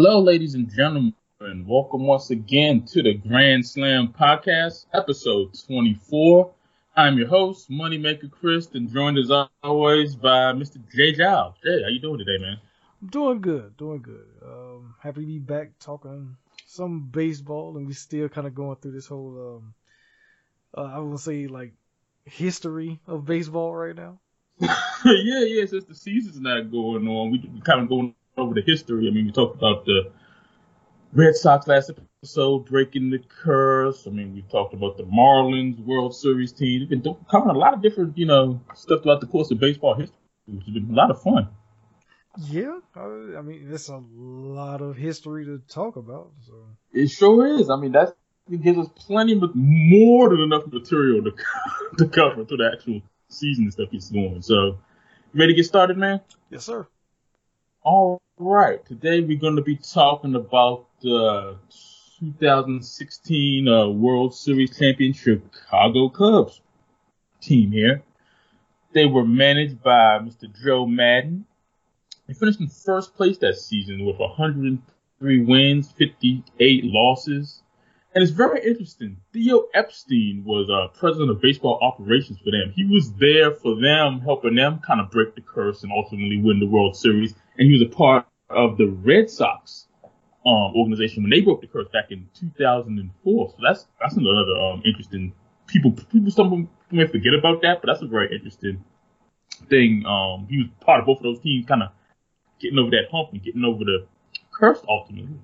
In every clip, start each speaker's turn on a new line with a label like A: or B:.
A: Hello, ladies and gentlemen, and welcome once again to the Grand Slam Podcast, episode 24. I'm your host, Moneymaker Chris, and joined as always by Mr. Jay Giles. Jay, how you doing today, man?
B: I'm doing good, doing good. Um, happy to be back talking some baseball, and we still kind of going through this whole, um, uh, I would say like history of baseball right now.
A: yeah, yeah. Since the season's not going on, we, we kind of going over the history. I mean, we talked about the Red Sox last episode, breaking the curse. I mean, we talked about the Marlins World Series team. We've been covering a lot of different, you know, stuff throughout the course of baseball history, which has been a lot of fun.
B: Yeah, I mean, there's a lot of history to talk about. So
A: it sure is. I mean, that's it gives us plenty, but more than enough material to to cover through the actual season and stuff gets going. So, ready to get started, man?
B: Yes, sir.
A: All right. Today we're going to be talking about the 2016 uh, World Series champion Chicago Cubs team here. They were managed by Mr. Joe Maddon. they finished in first place that season with 103 wins, 58 losses. And it's very interesting. Theo Epstein was uh, president of baseball operations for them. He was there for them, helping them kind of break the curse and ultimately win the World Series. And he was a part of the Red Sox um, organization when they broke the curse back in 2004. So that's that's another um, interesting. People people some may forget about that, but that's a very interesting thing. Um, he was part of both of those teams, kind of getting over that hump and getting over the curse ultimately.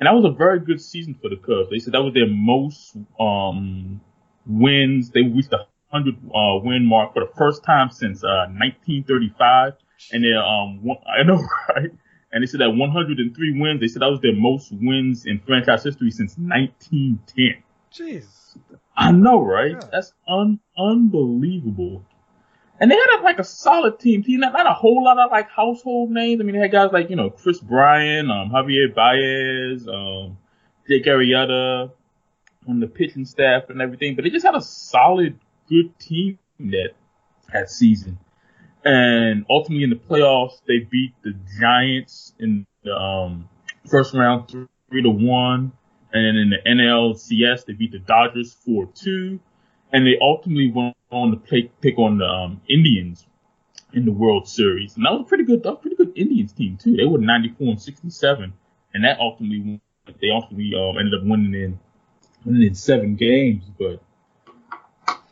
A: And that was a very good season for the Cubs. They said that was their most um, wins. They reached the 100 uh, win mark for the first time since uh, 1935. And they um, I know, right? And they said that 103 wins. They said that was their most wins in franchise history since 1910.
B: Jeez.
A: I know, right? Yeah. That's un- unbelievable. And they had a, like a solid team. Team not, not a whole lot of like household names. I mean, they had guys like you know Kris Bryant, um, Javier Baez, um, Jake Arrieta on the pitching staff and everything. But they just had a solid, good team that that season. And ultimately in the playoffs, they beat the Giants in the um, first round three to one. And in the NLCS, they beat the Dodgers four two and they ultimately went on to play, pick on the um, Indians in the World Series, and that was a pretty good, that was pretty good Indians team too. They were 94 and 67, and that ultimately they ultimately um, ended up winning in winning in seven games, but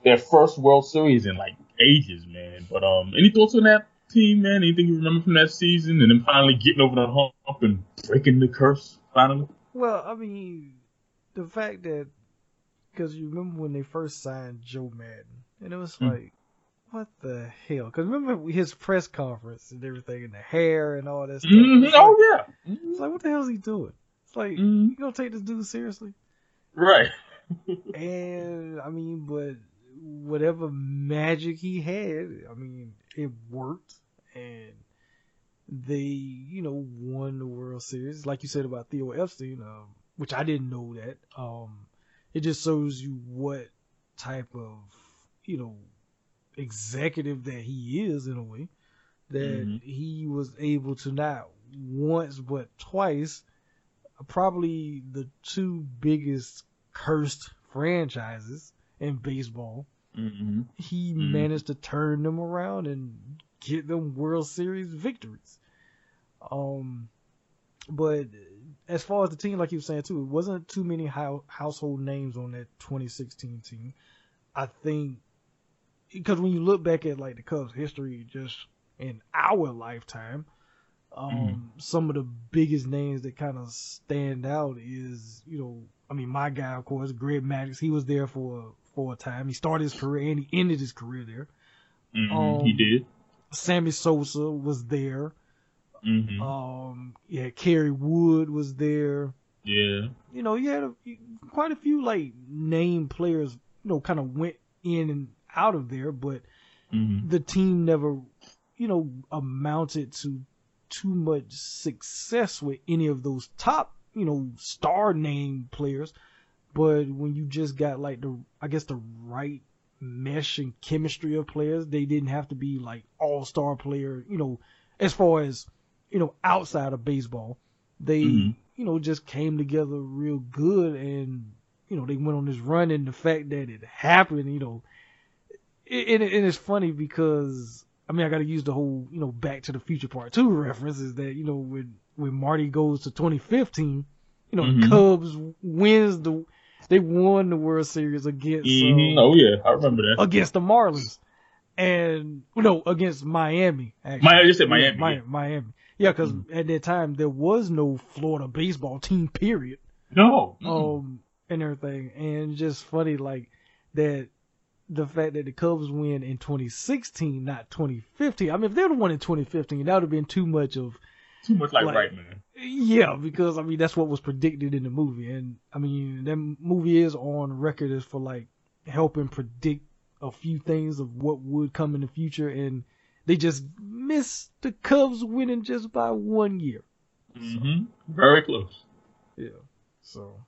A: their first World Series in like ages, man. But um, any thoughts on that team, man? Anything you remember from that season, and then finally getting over the hump and breaking the curse finally?
B: Well, I mean, the fact that because you remember when they first signed Joe Maddon, and it was mm. like, what the hell? Because remember his press conference and everything, and the hair and all that stuff.
A: Mm-hmm. oh yeah.
B: Mm-hmm. It's like, what the hell is he doing? It's like, mm-hmm. you gonna take this dude seriously?
A: Right.
B: and I mean, but whatever magic he had, I mean, it worked, and they, you know, won the World Series. Like you said about Theo Epstein, um, which I didn't know that. Um, it just shows you what type of you know executive that he is in a way that mm-hmm. he was able to not once but twice probably the two biggest cursed franchises in baseball mm-hmm. he mm-hmm. managed to turn them around and get them world series victories um but as far as the team, like you were saying too, it wasn't too many household names on that 2016 team. I think because when you look back at like the Cubs' history, just in our lifetime, um, mm-hmm. some of the biggest names that kind of stand out is you know, I mean, my guy, of course, Greg Maddux. He was there for for a time. He started his career and he ended his career there.
A: Mm-hmm, um, he did.
B: Sammy Sosa was there.
A: Mm-hmm.
B: Um, yeah, Kerry Wood was there.
A: Yeah.
B: You know, you had a, quite a few like name players. You know, kind of went in and out of there, but mm-hmm. the team never, you know, amounted to too much success with any of those top, you know, star name players. But when you just got like the, I guess the right mesh and chemistry of players, they didn't have to be like all star player, you know, as far as you know, outside of baseball. they
A: Mhm.
B: you know just came together real good and you know they went on this run and the fact that it happened you know it, and, it- and it's funny because I mean I got to use the whole you know Back to the Future Part Two reference is that you know when when Marty goes to 2015 you know the
A: Mhm.
B: Cubs wins the they won the World Series against
A: Mhm.
B: uh,
A: Oh yeah, I remember that.
B: against the Marlins and no against Miami actually
A: Miami, you said
B: Yeah,
A: Miami.
B: Mi-
A: yeah.
B: Miami. Yeah, because
A: Mhm.
B: at that time there was no Florida baseball team, period.
A: No. mm-mm.
B: Um, and everything, and just funny like that. The fact that the Cubs win in 2016, not 2015. I mean, if they would have won in 2015, that would have been too much of
A: Too much like,
B: like-
A: right, man.
B: yeah, because I mean that's what was predicted in the movie, and I mean that movie is on record as for like helping predict a few things of what would come in the future, and they just missed the Cubs winning just by one year.
A: Mm-hmm. Very close.
B: Yeah, so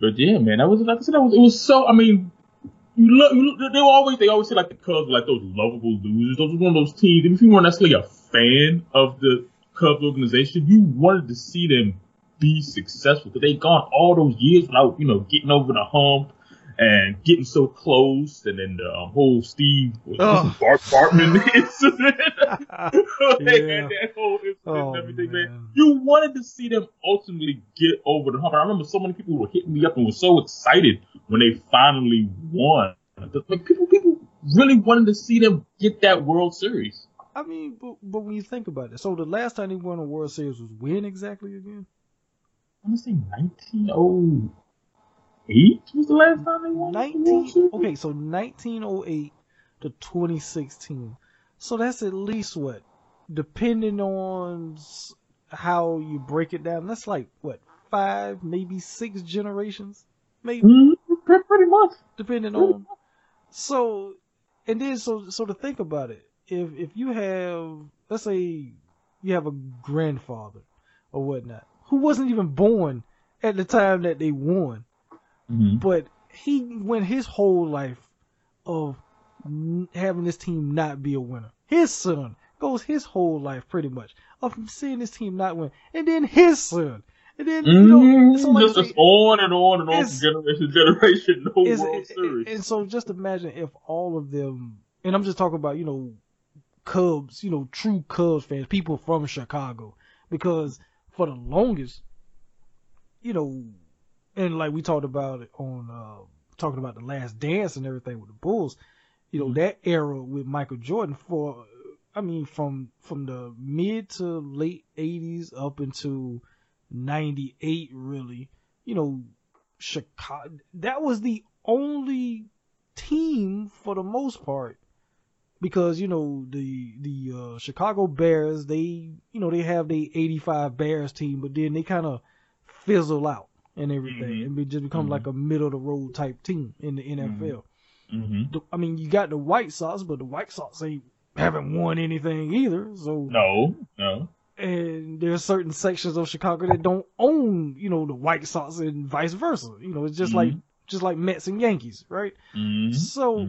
A: But yeah, man, that was like I said, that was it was so. I mean, you look, you look they were always they always say like the Cubs were like those lovable losers. Those were one of those teams. Even if you weren't necessarily a fan of the Cubs organization, you wanted to see them be successful because they've gone all those years without you know getting over the hump and getting so close. And then the um, whole Steve was
B: Oh.
A: Bart Bartman incident.
B: Yeah.
A: that whole incident
B: Oh,
A: everything, man.
B: man.
A: You wanted to see them ultimately get over the hump. I remember so many people were hitting me up and were so excited when they finally won. Like people, people really wanted to see them get that World Series.
B: I mean, but, but when you think about it, so the last time they won a World Series was when exactly again?
A: I want to say 1908 was the last time they won the World
B: 19 okay so 1908 to 2016 so that's at least what depending on how you break it down that's like what five maybe six generations maybe
A: Mhm, pretty much.
B: depending
A: Pretty
B: on so and then so so to think about it if if you have let's say you have a grandfather or whatnot who wasn't even born at the time that they won
A: Mhm.
B: but he went his whole life of n- having this team not be a winner. His son goes his whole life pretty much of seeing this team not win, and then his son, and then you know,
A: Mhm.
B: so like
A: just, just on and on and on from generation to generation. No World Series.
B: and so just imagine if all of them, and I'm just talking about you know, Cubs, you know, true Cubs fans, people from Chicago, because for the longest, you know, and like we talked about it on uh talking about the Last Dance and everything with the Bulls, you know, that era with Michael Jordan for, I mean, from from the mid to late '80s up into '98, really, you know, Chicago. That was the only team for the most part because you know the the uh, Chicago Bears they you know they have the 85 Bears team but then they kind of fizzle out and everything
A: Mhm.
B: and be, just become
A: Mhm.
B: like a middle of the road type team in the NFL.
A: hmm
B: The- I mean you got the White Sox but the White Sox ain't haven't won anything either so
A: No, no.
B: and there's certain sections of Chicago that don't own, you know, the White Sox and vice versa. You know, it's just like just like Mets and Yankees, right? So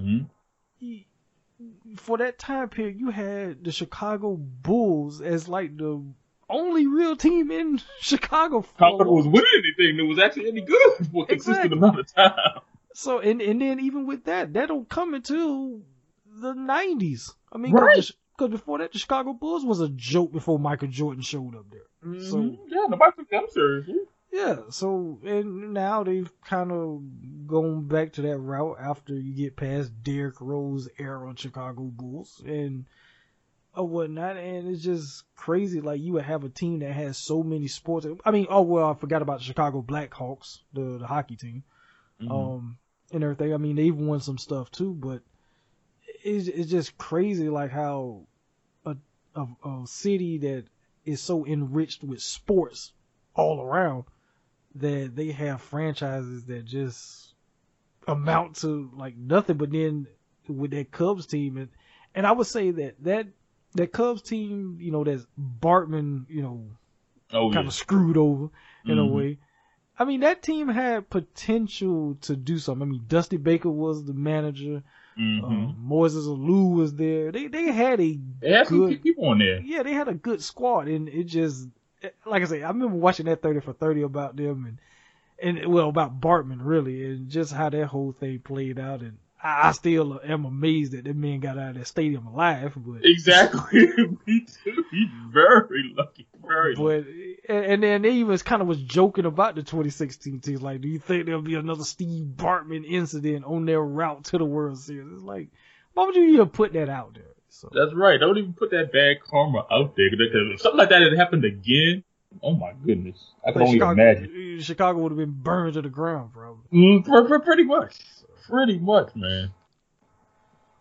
B: for that time period, you had the Chicago Bulls as like the only real team in Chicago.
A: Chicago was winning anything that was actually any good for a consistent
B: Exactly.
A: amount of time.
B: So and and then even with that, that don't come until the nineties. I mean,
A: Right.
B: because before that, the Chicago Bulls was a joke before Michael Jordan showed up there. So
A: Mhm. yeah, nobody took them seriously.
B: Yeah, so and now they've kind of gone back to that route after you get past Derrick Rose era Chicago Bulls and or whatnot, and it's just crazy. Like you would have a team that has so many sports. I mean, oh well, I forgot about the Chicago Blackhawks, the the hockey team.
A: Mhm.
B: um, and everything. I mean, they've won some stuff too, but it's it's just crazy like how a a, a city that is so enriched with sports all around that they have franchises that just amount to like nothing. But then with that Cubs team, and and I would say that that that Cubs team, you know, that's Bartman, you know,
A: oh
B: kind
A: yeah.
B: of screwed over in a
A: Mhm.
B: way. I mean, that team had potential to do something. I mean, Dusty Baker was the manager.
A: Mm-hmm.
B: Um, Moises Alou was there. They they had a
A: They had some
B: good
A: people on there.
B: yeah, they had a good squad, and it just like I say, I remember watching that thirty for thirty about them, and and well about Bartman really, and just how that whole thing played out, and I, I still am amazed that that man got out of that stadium alive, but
A: Exactly. Me too. He's very lucky. Very lucky.
B: but and, and then they even kind of was joking about the 2016 team, like, do you think there'll be another Steve Bartman incident on their route to the World Series? It's like, why would you even put that out there? So
A: That's right. Don't even put that bad karma out there because if something like that had happened again, oh my goodness, I can only
B: Chicago,
A: imagine.
B: Chicago would have been burned to the ground, probably.
A: Mm, pr- pr- pretty much, pretty much, man.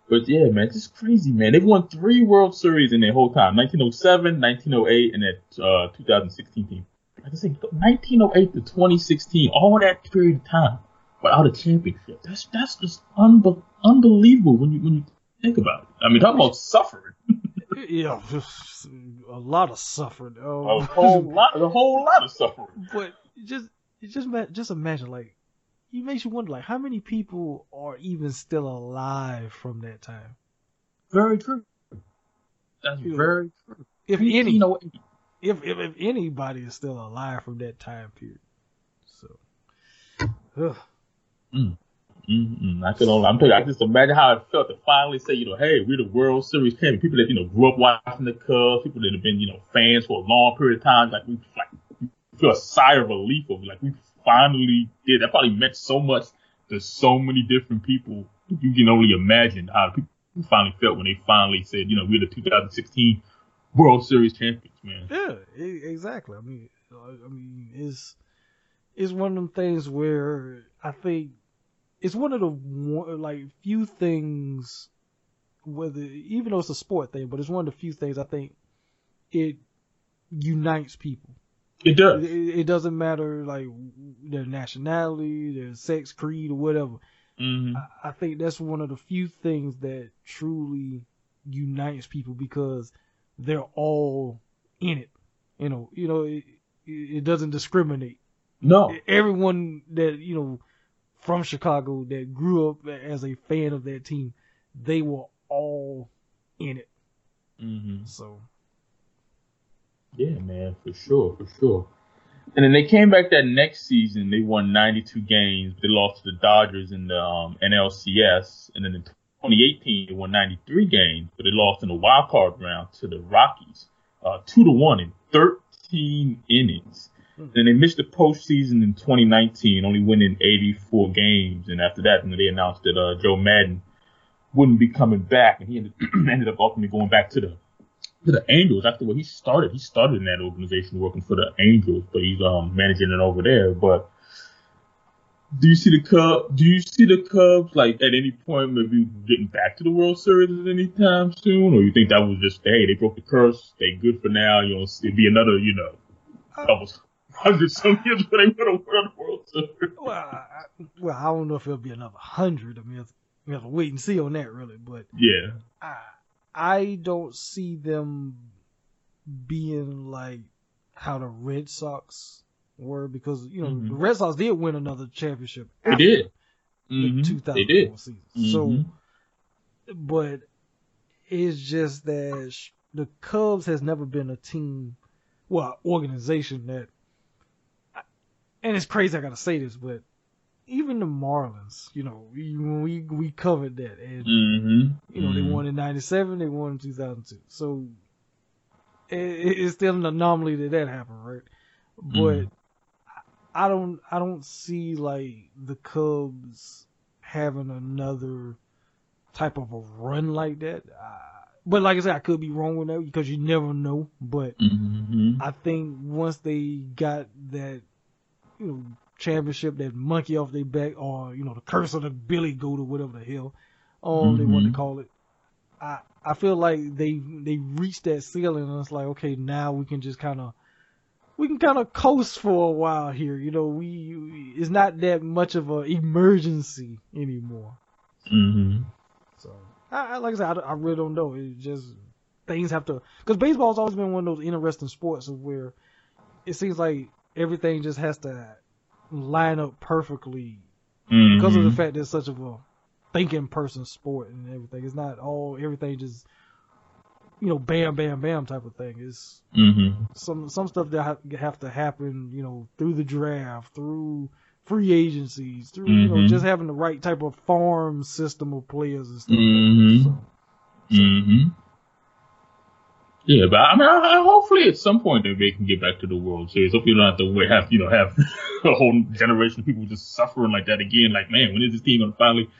A: But yeah, man, it's just crazy, man. They've won three World Series in their whole time: 1907, 1908, and that uh, 2016 team. Like I said, 1908 to 2016, all that period of time without a championship. That's that's just unbe- unbelievable when you when you think about it. I mean, talk about suffering.
B: Yeah, just a lot of suffering. Oh.
A: A
B: Oh,
A: whole lot, a whole lot of suffering.
B: but just just just imagine like it makes you wonder like how many people are even still alive from that time
A: Very true. That's
B: Yeah.
A: very true.
B: if any
A: 1908.
B: if, if if anybody is still alive from that time period so ugh.
A: Mm-mm. I can only, I'm telling you, I just imagine how it felt to finally say, you know, hey, we're the World Series champion. People that, you know, grew up watching the Cubs, people that have been, you know, fans for a long period of time, like we like feel a sigh of relief of like we finally did. That probably meant so much to so many different people. You can only imagine how people finally felt when they finally said, you know, we're the 2016 World Series champions, man.
B: yeah exactly i mean i mean it's it's one of them things where i think it's one of the like few things whether even though it's a sport thing but it's one of the few things i think it unites people
A: It does.
B: It, it doesn't matter like their nationality, their sex, creed, or whatever.
A: Mm-hmm.
B: I, I think that's one of the few things that truly unites people because they're all in it. You know, you know, it, it doesn't discriminate.
A: No.
B: Everyone that you know from Chicago that grew up as a fan of that team, they were all in it.
A: Mm-hmm.
B: So
A: Yeah, man, for sure, for sure. And then they came back that next season. They won 92 games. They lost to the Dodgers in the um, NLCS. And then in 2018, they won 93 games, but they lost in the wild card round to the Rockies, uh, two to one in 13 innings. Then they missed the postseason in 2019, only winning 84 games. And after that, you know, they announced that uh, Joe Maddon wouldn't be coming back, and he ended, ended up ultimately going back to the to the Angels after what he started. He started in that organization working for the Angels, but he's um managing it over there. But do you see the Cubs? Do you see the Cubs like at any point maybe getting back to the World Series at any time soon, or you think that was just hey they broke the curse, they good for now? You know, it'd be another you know almost hundred some years before they win a World World Series.
B: well, I, well, I don't know if it'll be another hundred. I mean, we have to wait and see on that, really. But
A: Yeah.
B: I, I don't see them being like how the Red Sox were because you know
A: Mhm.
B: the Red Sox did win another championship.
A: They did.
B: The
A: Mhm.
B: 2004
A: They did.
B: season.
A: Mhm.
B: So, but it's just that sh- the Cubs has never been a team, well, organization that. And it's crazy I gotta say this, but even the Marlins, you know, we we, we covered that, and
A: Mm-hmm.
B: you know, they won in '97, they won in 2002. So it, it's still an anomaly that that happened, right? But
A: Mhm.
B: I don't, I don't see like the Cubs having another type of a run like that. Uh, but like I said, I could be wrong with that because you never know. But
A: Mm-hmm.
B: I think once they got that, you know, championship, that monkey off their back, or you know, the curse of the Billy Goat or whatever the hell, um, they want to call it. I I feel like they they reached that ceiling, and it's like, okay, now we can just kind of we can kind of coast for a while here. You know, we, it's not that much of a emergency anymore.
A: Mm-hmm.
B: So, I, like I said, I, I really don't know. It just things have to because baseball's always been one of those interesting sports of where it seems like everything just has to line up perfectly because of the fact that it's such of a thinking person sport and everything. It's not all everything just you know bam bam bam type of thing. It's
A: Mm-hmm.
B: some some stuff that ha- have to happen you know through the draft, through free agencies, through you know
A: Mhm.
B: just having the right type of farm system of players and stuff.
A: Mhm.
B: Like that. So,
A: Mm-hmm. Yeah, but I mean, I, I, hopefully at some point they can get back to the World Series. Hopefully, you don't have to wait, have you know have a whole generation of people just suffering like that again. Like, man, when is this team gonna finally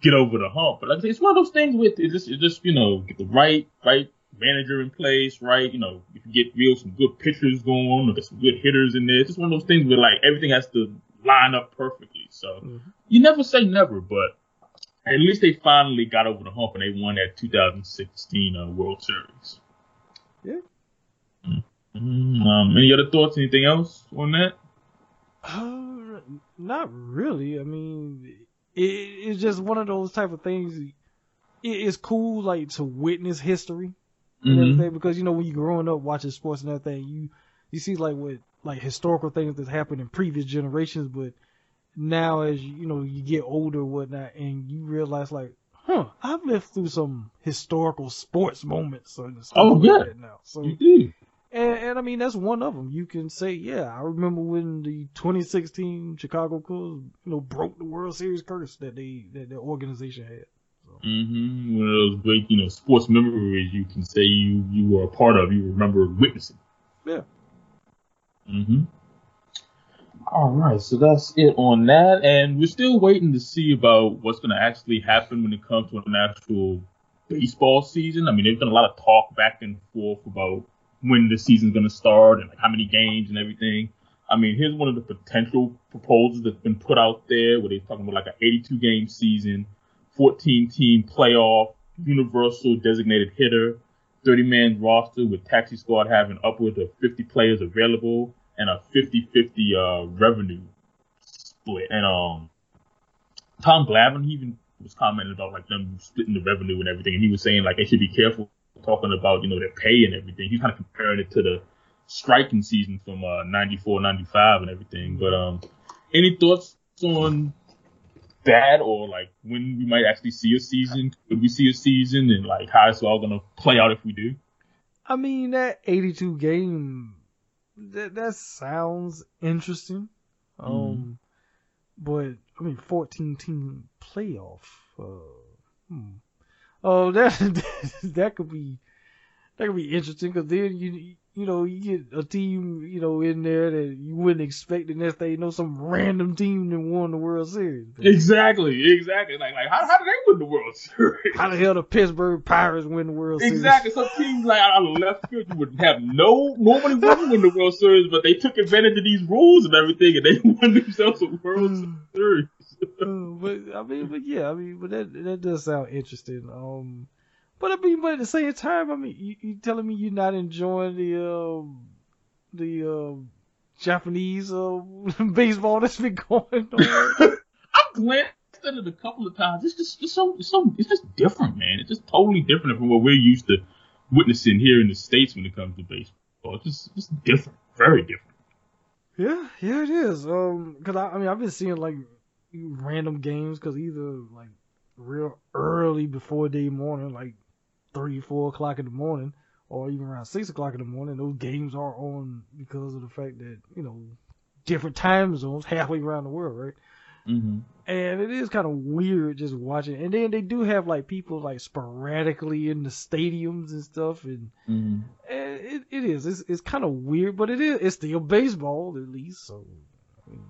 A: get over the hump? But like, I say, it's one of those things with it just, it just you know get the right right manager in place, right? You know, if you get real some good pitchers going or get some good hitters in there, it's just one of those things where like everything has to line up perfectly. So
B: Mhm.
A: you never say never, but at least they finally got over the hump and they won that 2016 uh, World Series.
B: Yeah.
A: Mhm. Um, any other thoughts? Anything else on that?
B: Uh, not really. I mean, it, it's just one of those type of things. It, it's cool, like to witness history and
A: Mhm.
B: everything, because you know when you're growing up watching sports and everything, you you see like what like historical things that happened in previous generations, but now as you, you know you get older and whatnot, and you realize like, huh, I've lived through some historical sports moments and stuff
A: Oh,
B: like
A: yeah.
B: that now. So
A: You did.
B: and, and I mean, that's one of them. You can say, yeah, I remember when the 2016 Chicago Cubs, you know, broke the World Series curse that they that their organization had.
A: Mm-hmm. One of those great, you know, sports memories you can say you you were a part of. You remember witnessing.
B: Yeah.
A: hmm All right, so that's it on that, and we're still waiting to see about what's going to actually happen when it comes to an actual baseball season. I mean, there's been a lot of talk back and forth about when the season's going to start and like how many games and everything. I mean, here's one of the potential proposals that's been put out there where they're talking about like an 82 game season, 14 team playoff, universal designated hitter, 30 man roster with taxi squad having upwards of 50 players available and a 50 50 uh, revenue split. And um, Tom Glavine he even was commenting about like them splitting the revenue and everything, and he was saying like they should be careful talking about you know their pay and everything. He's kind of comparing it to the striking season from uh 94, 95 and everything. But um, any thoughts on that or like when we might actually see a season? Could we see a season and like how it's all gonna play out if we do?
B: I mean, that 82 game, that that sounds interesting. Um, but I mean, 14 team playoff. Uh, hmm. Oh, that that could be that could be interesting because then you you know you get a team you know in there that you wouldn't expect, and next thing you know, some random team that won the World Series.
A: Exactly, exactly. Like like how how did they win the World Series?
B: How the hell the Pittsburgh Pirates win the World Series?
A: Exactly. Some teams like out of left field you would have no nobody would win the World Series, but they took advantage of these rules and everything, and they won themselves a World Series.
B: Uh, but I mean, but yeah, I mean, but that that does sound interesting. Um, but I mean, but at the same time, I mean, you, you telling me you're not enjoying the um the um Japanese uh, baseball that's been going on?
A: I've glanced at it a couple of times. It's just it's so it's so it's just different, man. It's just totally different from what we're used to witnessing here in the states when it comes to baseball. It's just just different, very different.
B: yeah, yeah, it is. Um, cause I, I mean, I've been seeing like random games, cause either like real early before day morning, like three, four o'clock in the morning, or even around six o'clock in the morning. Those games are on because of the fact that you know different time zones halfway around the world, right?
A: Mm-hmm.
B: And it is kind of weird just watching. And then they do have like people like sporadically in the stadiums and stuff, and,
A: Mm-hmm.
B: and it, it is. It's, it's kind of weird, but it is. It's still baseball at least, so I mean,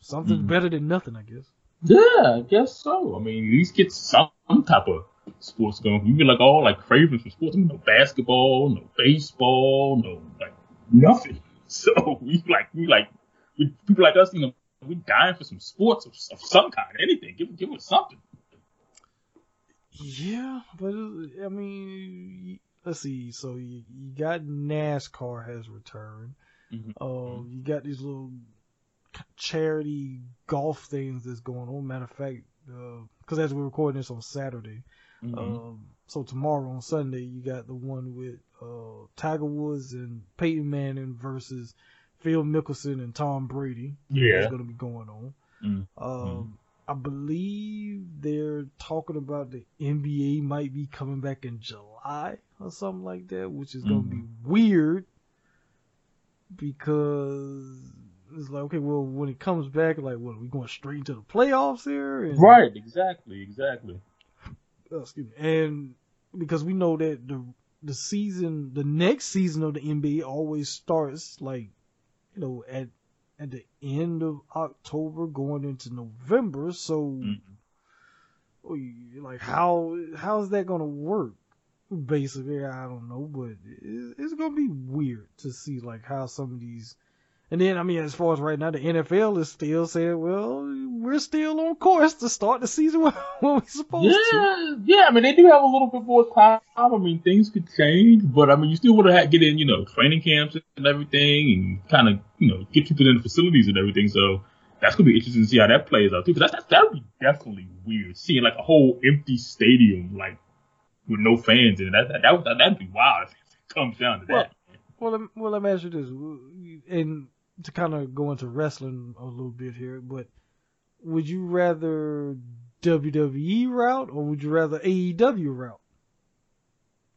B: something's
A: Mhm.
B: better than nothing, I guess.
A: Yeah, I guess so. I mean, at least get some type of sports going. We get like all like cravings for sports. I mean, no basketball, no baseball, no like nothing. So we like we like we, people like us, you know, we dying for some sports of, of some kind, anything. Give give us something.
B: Yeah, but I mean, let's see. So you, you got NASCAR has returned.
A: Mhm.
B: Um, you got these little charity golf things that's going on. Matter of fact, because as we're recording this on Saturday,
A: Mhm.
B: um, so tomorrow on Sunday you got the one with uh, Tiger Woods and Peyton Manning versus Phil Mickelson and Tom Brady.
A: yeah.
B: That's going to be going on.
A: Mm.
B: Um, I believe they're talking about the NBA might be coming back in July or something like that, which is going to be
A: Mm-hmm.
B: weird because it's like, okay, well, when it comes back, like, what, are we going straight into the playoffs here? And,
A: Right, exactly, exactly.
B: Oh, excuse me. And because we know that the the season, the next season of the NBA always starts like, you know, at at the end of October, going into November. So,
A: Mhm.
B: like, how how is that gonna work? Basically, I don't know, but it, it's gonna be weird to see like how some of these. And then, I mean, as far as right now, the NFL is still saying, well, we're still on course to start the season when we're supposed to.
A: Yeah, yeah. I mean, they do have a little bit more time. I mean, things could change, but I mean, you still want to get in, you know, training camps and everything, and kind of, you know, get people in the facilities and everything. So that's gonna be interesting to see how that plays out too. Because that would be definitely weird seeing like a whole empty stadium, like with no fans in it. That that that would that'd be wild if it comes down to that.
B: Well, well, let me ask you this, and to kind of go into wrestling a little bit here, but would you rather WWE route or would you rather AEW route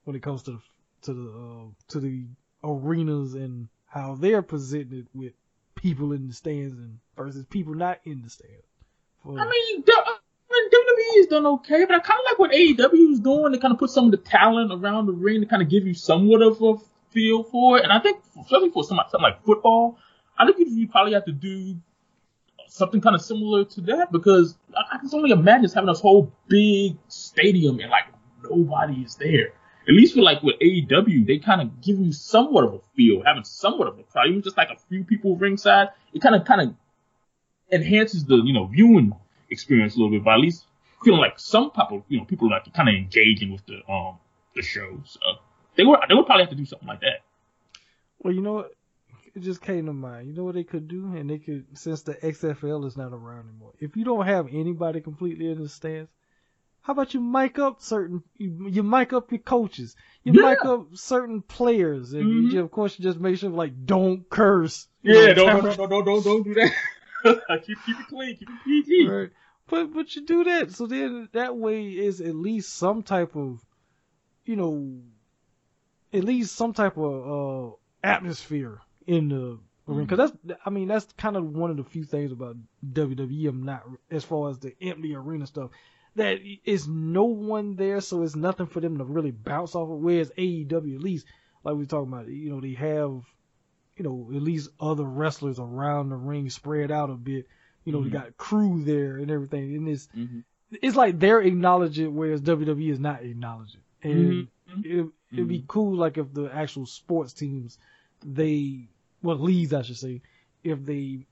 B: when it comes to the to the uh, to the arenas and how they're presented with people in the stands and versus people not in the stands? For-
A: I mean, mean, WWE has done okay, but I kind of like what AEW is doing. to kind of put some of the talent around the ring to kind of give you somewhat of a feel for it. And I think, especially for something like football, I think you, probably have to do something kind of similar to that because I, I can only imagine just having this whole big stadium and like nobody is there. At least with like with AEW, they kind of give you somewhat of a feel, having somewhat of a crowd, even just like a few people ringside. It kind of kind of enhances the you know viewing experience a little bit by at least feeling like some of you know people like kind of engaging with the um the show. So they were they would probably have to do something like that.
B: Well, you know? It just came to mind. You know what they could do? And they could, since the XFL is not around anymore, if you don't have anybody completely in the stands, how about you mic up certain, you, you mic up your coaches, you
A: Yeah.
B: mic up certain players, and
A: Mhm.
B: you, of course, you just make sure, like, don't curse.
A: Yeah, don't don't don't don't don't, don't do that. keep keep it clean, keep it PG.
B: Right. But but you do that, so then that way is at least some type of, you know, at least some type of uh, atmosphere in the ring Because that's, I mean, that's kind of one of the few things about WWE. I'm not as far as the empty arena stuff. That is no one there, so it's nothing for them to really bounce off of. Whereas AEW, at least, like we were talking about, you know, they have, you know, at least other wrestlers around the ring spread out a bit. You know,
A: Mhm.
B: they got crew there and everything, and it's
A: Mhm.
B: it's like they're acknowledging, whereas WWE is not acknowledging. And
A: Mhm.
B: it, it'd be cool, like if the actual sports teams, they well leagues, I should say, if they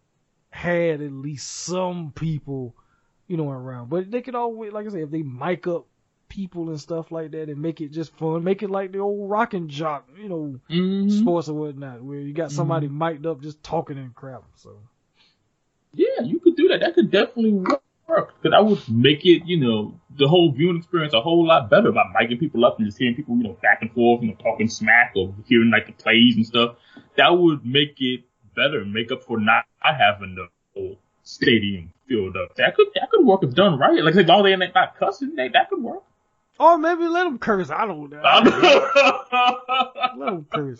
B: had at least some people, you know, around. But they could always, like I said, if they mic up people and stuff like that and make it just fun, make it like the old rockin' jock, you know,
A: Mhm.
B: sports or whatnot, where you got somebody mic'd up just talking and crap. So
A: Yeah, you could do that. That could definitely work. Because that would make it, you know, the whole viewing experience a whole lot better by miking people up and just hearing people, you know, back and forth, you know, talking smack or hearing like the plays and stuff. That would make it better and make up for not having the whole stadium filled up. That could that could work if done right. Like as long as they're not cussing, that, that could work.
B: or maybe let them curse. I don't know.
A: exactly.
B: Let them curse.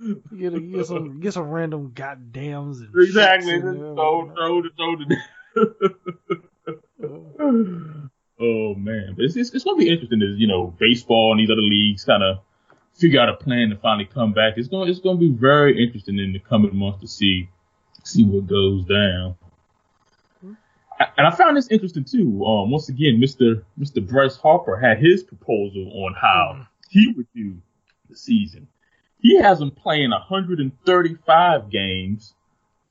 B: You get, a, get some get some random goddams and
A: Just
B: shits in
A: throw, throw, throw the. Uh, Oh man, but it's, it's it's gonna be interesting as you know baseball and these other leagues kind of figure out a plan to finally come back. It's gonna it's gonna be very interesting in the coming months to see see what goes down. I- And I found this interesting too. Um, once again, Mr. Mr. Bryce Harper had his proposal on how he would do the season. He has them playing 135 games.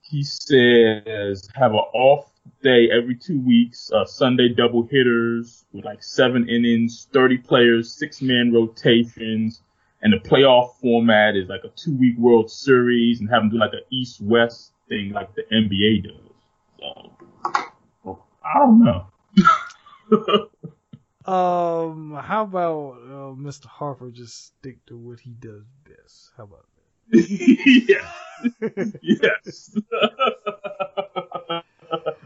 A: He says have an off day every two weeks, uh, Sunday double hitters with like seven innings, 30 players, six man rotations, and the playoff format is like a two week World Series and have them do like an East West thing like the NBA does. So, well, I don't know.
B: Um, how about uh, Mr. Harper just stick to what he does best? How about that?
A: yes. yes.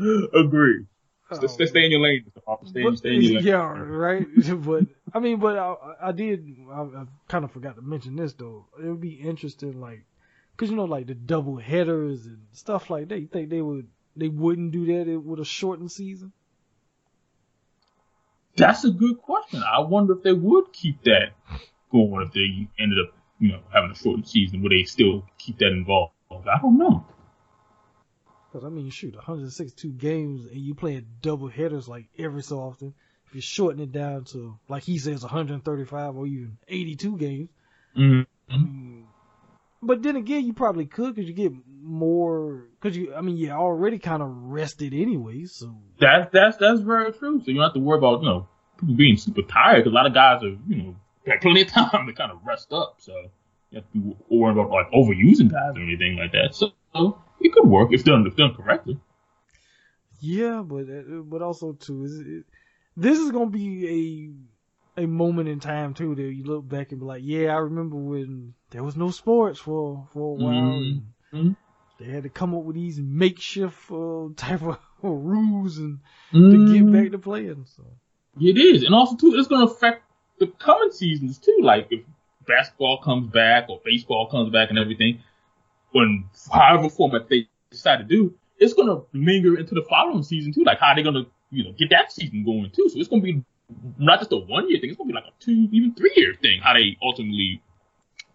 A: Agree.
B: that?
A: let's, let's stay in your lane, Mr. Harper. Stay, but, stay in your lane.
B: Yeah, right. but I mean, but I, I did. I, I kind of forgot to mention this though. It would be interesting, like, cause you know, like the double headers and stuff like that. You think they would they wouldn't do that with a shortened season?
A: That's a good question. I wonder if they would keep that going if they ended up, you know, having a shortened season. Would they still keep that involved? I don't know.
B: Because I mean, shoot, 162 games and you playing double headers like every so often. If you shorten it down to like he says 135 or even 82 games,
A: mm-hmm.
B: I mean, but then again, you probably could because you get more. Because you, I mean, you're already kind of rested anyway. So
A: that's that's that's very true. So you don't have to worry about you know people being super tired. Because a lot of guys are you know got plenty of time to kind of rest up. So you have to be worried about like overusing guys or anything like that. So it could work if done if done correctly.
B: Yeah, but uh, but also too is it, this is gonna be a a moment in time too that you look back and be like, yeah, I remember when there was no sports for for a while.
A: Mm-hmm.
B: They had to come up with these makeshift uh, type of rules and
A: mm-hmm.
B: to get back to playing. So
A: it is, and also too, it's gonna affect the coming seasons too. Like if basketball comes back or baseball comes back and everything, when however format they decide to do, it's gonna linger into the following season too. Like how they gonna, you know, get that season going too. So it's gonna be not just a one year thing, it's gonna be like a two, even three year thing, how they ultimately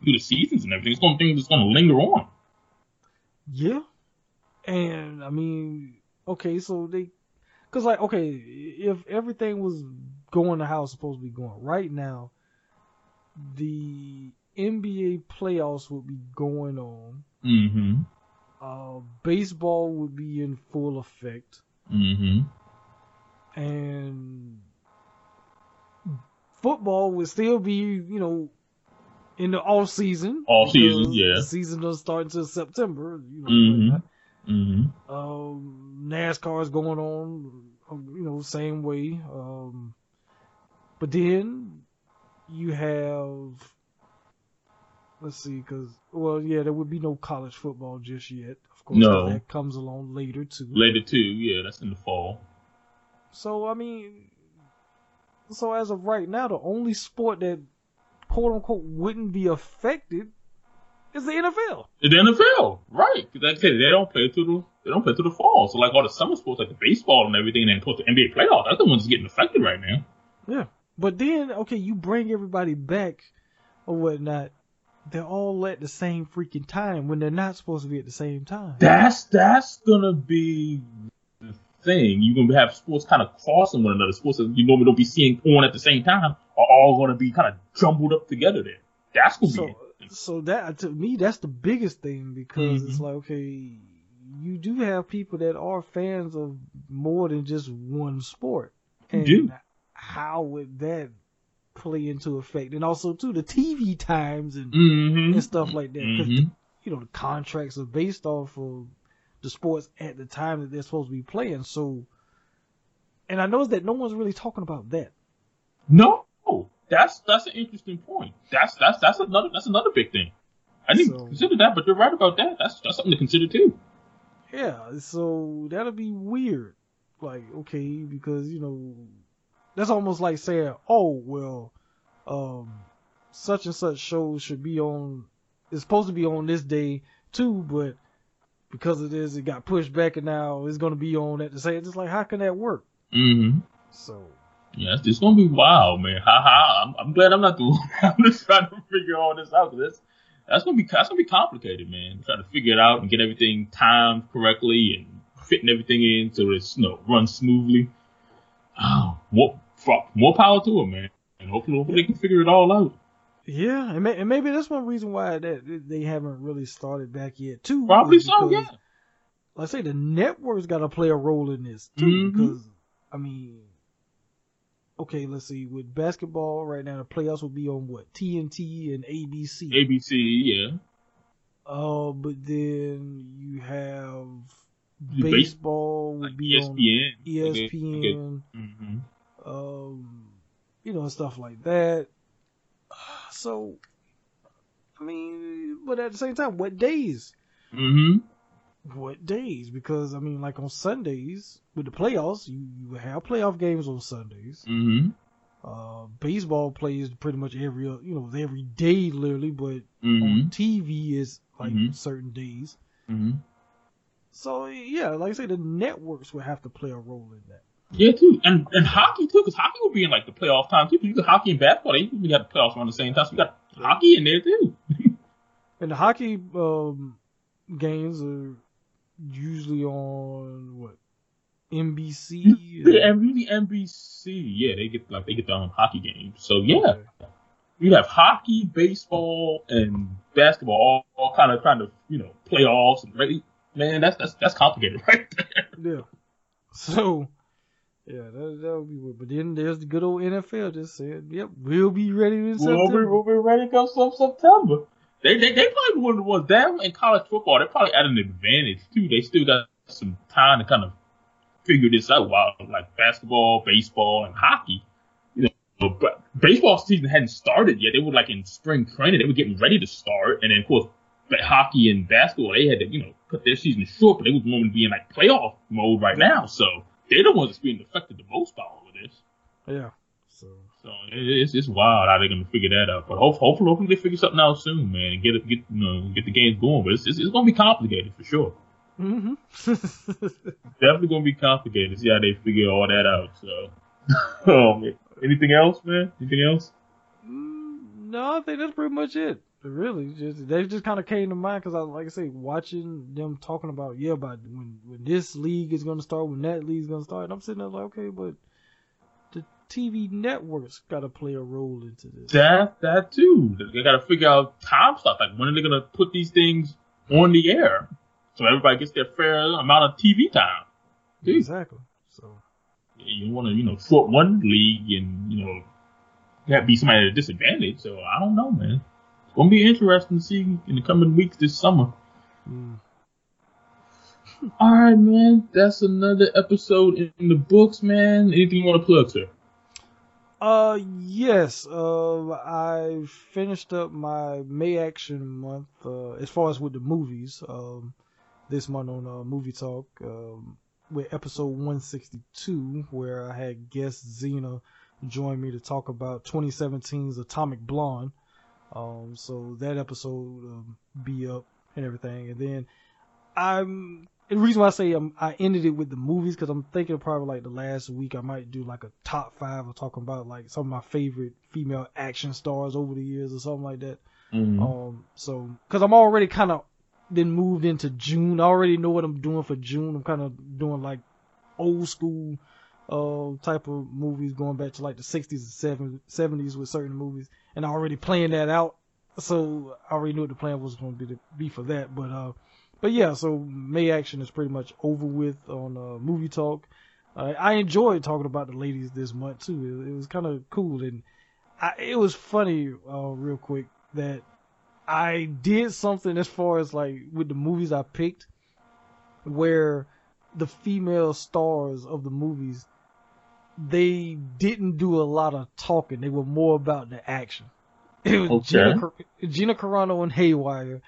A: do the seasons and everything. It's gonna things that's gonna linger on.
B: Yeah. And I mean, okay, so they cause like, okay, if everything was going to how it's supposed to be going right now, the NBA playoffs would be going on.
A: Mm-hmm.
B: Uh, baseball would be in full effect.
A: Mm-hmm.
B: And football would still be, you know, in the off season.
A: Off season, yeah.
B: The season doesn't start until September. You know,
A: mm-hmm. mm-hmm.
B: Um, NASCAR is going on, you know, same way. Um, but then you have let's see, because well, yeah, there would be no college football just yet. Of course,
A: no.
B: that comes along later too.
A: Later too, yeah, that's in the fall.
B: So I mean, so as of right now, the only sport that quote unquote wouldn't be affected is the NFL.
A: The NFL, right? Because like I said, they don't play through the they don't play through the fall. So like all the summer sports, like the baseball and everything, and then plus the NBA playoffs, that's the one ones getting affected right now.
B: Yeah, but then okay, you bring everybody back or whatnot they're all at the same freaking time when they're not supposed to be at the same time.
A: That's that's gonna be the thing. You're gonna have sports kind of crossing one another. Sports that you normally don't be seeing on at the same time are all gonna be kind of jumbled up together there. That's gonna
B: so,
A: be.
B: So that to me, that's the biggest thing because mm-hmm. it's like okay, you do have people that are fans of more than just one sport. And
A: you do.
B: How would that play into effect, and also too the TV times and
A: mm-hmm.
B: and stuff like that. Because
A: mm-hmm.
B: you know the contracts are based off of the sports at the time that they're supposed to be playing. So, and I noticed that no one's really talking about that.
A: No, that's that's an interesting point. That's that's that's another that's another big thing. I didn't so, consider that, but you're right about that. That's that's something to consider too.
B: Yeah, so that'll be weird. Like, okay, because you know that's almost like saying, oh well, um, such and such show should be on. It's supposed to be on this day too, but because of this, it got pushed back, and now it's going to be on at the same. It's like, how can that work?
A: Mm-hmm.
B: So.
A: Yeah, it's, gonna be wild, man. Ha ha. I'm, I'm glad I'm not the one. I'm just trying to figure all this out. Cause that's that's gonna be that's gonna be complicated, man. Trying to figure it out and get everything timed correctly and fitting everything in so it's you know runs smoothly. Oh, what more power to them, man. And hopefully, hopefully they can figure it all out.
B: Yeah, and, may, and maybe that's one reason why that they haven't really started back yet too.
A: Probably so, yeah.
B: Let's say the networks got to play a role in this too,
A: mm-hmm.
B: because I mean, okay, let's see. With basketball right now, the playoffs will be on what TNT and ABC.
A: ABC, yeah.
B: Oh, uh, but then you have
A: the
B: baseball would be
A: ESPN.
B: on ESPN.
A: Okay. Mm-hmm
B: um, you know, stuff like that. So, I mean, but at the same time, what days?
A: Mm-hmm.
B: what days because I mean, like on Sundays with the playoffs, you, you have playoff games on Sundays.
A: Mm-hmm.
B: Uh, baseball plays pretty much every you know every day literally, but
A: Mm-hmm.
B: on TV is like
A: Mhm.
B: certain days.
A: Mm-hmm.
B: So yeah, like I say, the networks would have to play a role in that.
A: Yeah, too, and and hockey too, because hockey will be in like the playoff time too. You got hockey and basketball; they usually got the playoffs around the same time. So you got hockey in there too.
B: And the hockey um, games are usually on what NBC.
A: Yeah, and really NBC, yeah, they get like they get the um, hockey games. So yeah,
B: Okay.
A: you have hockey, baseball, and basketball all, all kind of kind of you know playoffs and really, man, that's that's that's complicated, right there.
B: Yeah. So, yeah, that that would be weird. But then there's the good old NFL just said, "Yep, we'll be ready in
A: We'll be,
B: September."
A: we'll be ready to go some September. They, they they probably one of the ones down in college football. They're probably at an advantage too. They still got some time to kind of figure this out. While like basketball, baseball, and hockey, you know, but baseball season hadn't started yet. They were like in spring training. They were getting ready to start, and then of course, but hockey and basketball they had to you know cut their season short, but they was normally be in like playoff mode right now. So they're the ones that's being affected the most by all of this.
B: Yeah. So
A: So it's it's wild how they're gonna figure that out. But hope, hopefully, hopefully they figure something out soon, man, and get it, get you know, get the games going. But it's it's, it's gonna be complicated for sure.
B: hmm
A: Definitely gonna be complicated. See how they figure all that out. So, man, anything else, man? Anything else?
B: Mm, no, I think that's pretty much it. Really, just they just kind of came to mind because I, like I say, watching them talking about yeah, about when when this league is gonna start, when that league's gonna start. And I'm sitting there like, okay, but the TV networks got to play a role into this.
A: That that too. They gotta figure out time stuff. Like when are they gonna put these things on the air so everybody gets their fair amount of TV time? Dude.
B: Exactly. So
A: you don't want to, you know, short one league and, you know, that be somebody at a disadvantage. So I don't know, man. To be interesting to see in the coming weeks this summer.
B: mm,
A: All right, man. That's another episode in the books, man. Anything you want to plug, sir?
B: Uh yes, uh I finished up my May Action month uh as far as with the movies um this month on uh Movie Talk um with episode 162 where I had guest Xena join me to talk about 2017's Atomic Blonde. Um so that episode um, be up and everything and then I'm the reason why I say um, I ended it with the movies because I'm thinking probably like the last week I might do like a top five of talking about like some of my favorite female action stars over the years or something like that.
A: Mm-hmm.
B: Um, so because I'm already kind of then moved into June, I already know what I'm doing for June. I'm kind of doing like old school uh type of movies going back to like the 60s and 70s with certain movies, and I already planned that out. So I already knew what the plan was going to be to be for that, but uh. But yeah, so May Action is pretty much over with on uh, Movie Talk. Uh, I enjoyed talking about the ladies this month too. It, it was kind of cool, and I, it was funny, uh, real quick, that I did something as far as like with the movies I picked, where the female stars of the movies they didn't do a lot of talking. They were more about the action. It was
A: Okay.
B: Gina, Car- Gina Carano and Haywire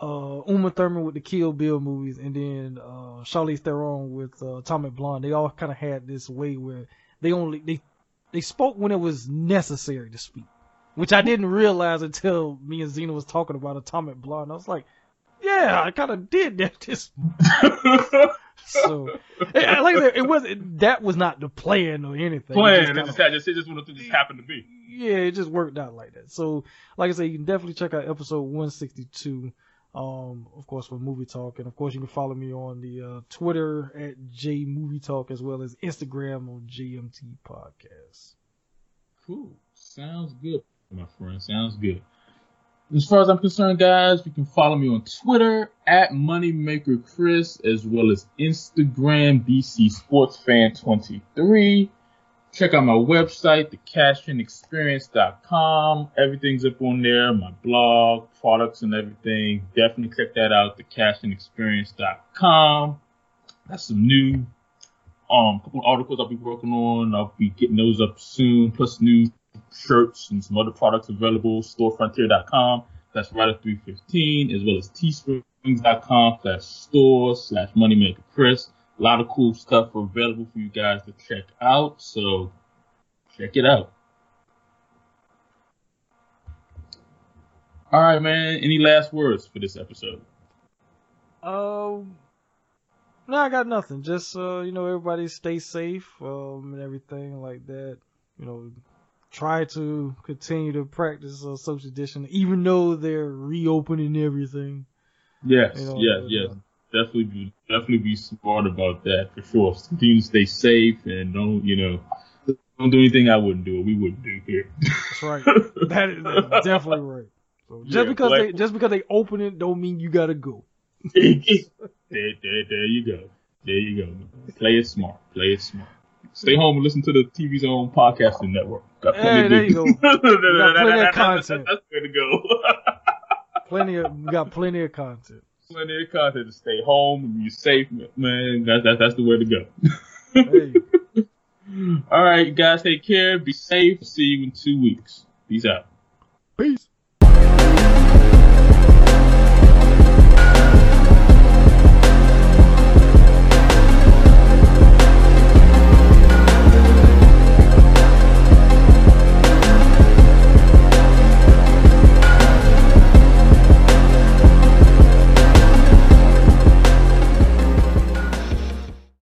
B: uh, Uma Thurman with the Kill Bill movies, and then uh, Charlize Theron with uh, Atomic Blonde. They all kind of had this way where they only they they spoke when it was necessary to speak, which I didn't realize until me and Zena was talking about Atomic Blonde. I was like, yeah, I kind of did that. This so eh, like I said, it was that was not the plan or anything. It
A: Plan.
B: just
A: It
B: kinda-
A: just, had- just, it just, wanted to just happened to be.
B: yeah, it just worked out like that. So, like I said, you can definitely check out episode 162. Um, of course, for Movie Talk, and of course, you can follow me on the uh, Twitter at J Movie Talk as well as Instagram on JMT Podcast.
A: Cool. Sounds good, my friend. Sounds good. As far as I'm concerned, guys, you can follow me on Twitter at MoneymakerChris as well as Instagram BC Sports Fan 23 Check out my website, thecashinexperience.com. Everything's up on there, my blog, products and everything. Definitely check that out, thecashinexperience.com. That's some new um couple articles I'll be working on. I'll be getting those up soon, plus new shirts and some other products available. Storefrontier.com. That's right at 315, as well as DraftKings.com slash store slash Moneymaker Chris. A lot of cool stuff available for you guys to check out. So check it out. All right, man. Any last words for this episode?
B: Um, no, I got nothing. Just uh, you know, everybody stay safe, um, and everything like that. You know, try to continue to practice uh, social distancing, even though they're reopening everything.
A: Yes,
B: You know,
A: yes,
B: uh,
A: yes. Definitely be definitely be smart about that for sure. Continue to stay safe and don't you know don't do anything I wouldn't do or we wouldn't do here.
B: That's right. that is that's definitely right. So just
A: Yeah,
B: because
A: black-
B: they just because they open it, don't mean you gotta go.
A: there, there, there you go. There you go. Play it smart. Play it smart. Stay home and listen to the TV's own podcasting network. Got
B: Hey,
A: of
B: there you go. Got plenty of content.
A: That's where to go.
B: Plenty of we got plenty of content.
A: plenty of content to stay home and be safe, man. That's that, that's the way to go.
B: Hey,
A: All right, guys, take care. Be safe. See you in two weeks. Peace out.
B: peace.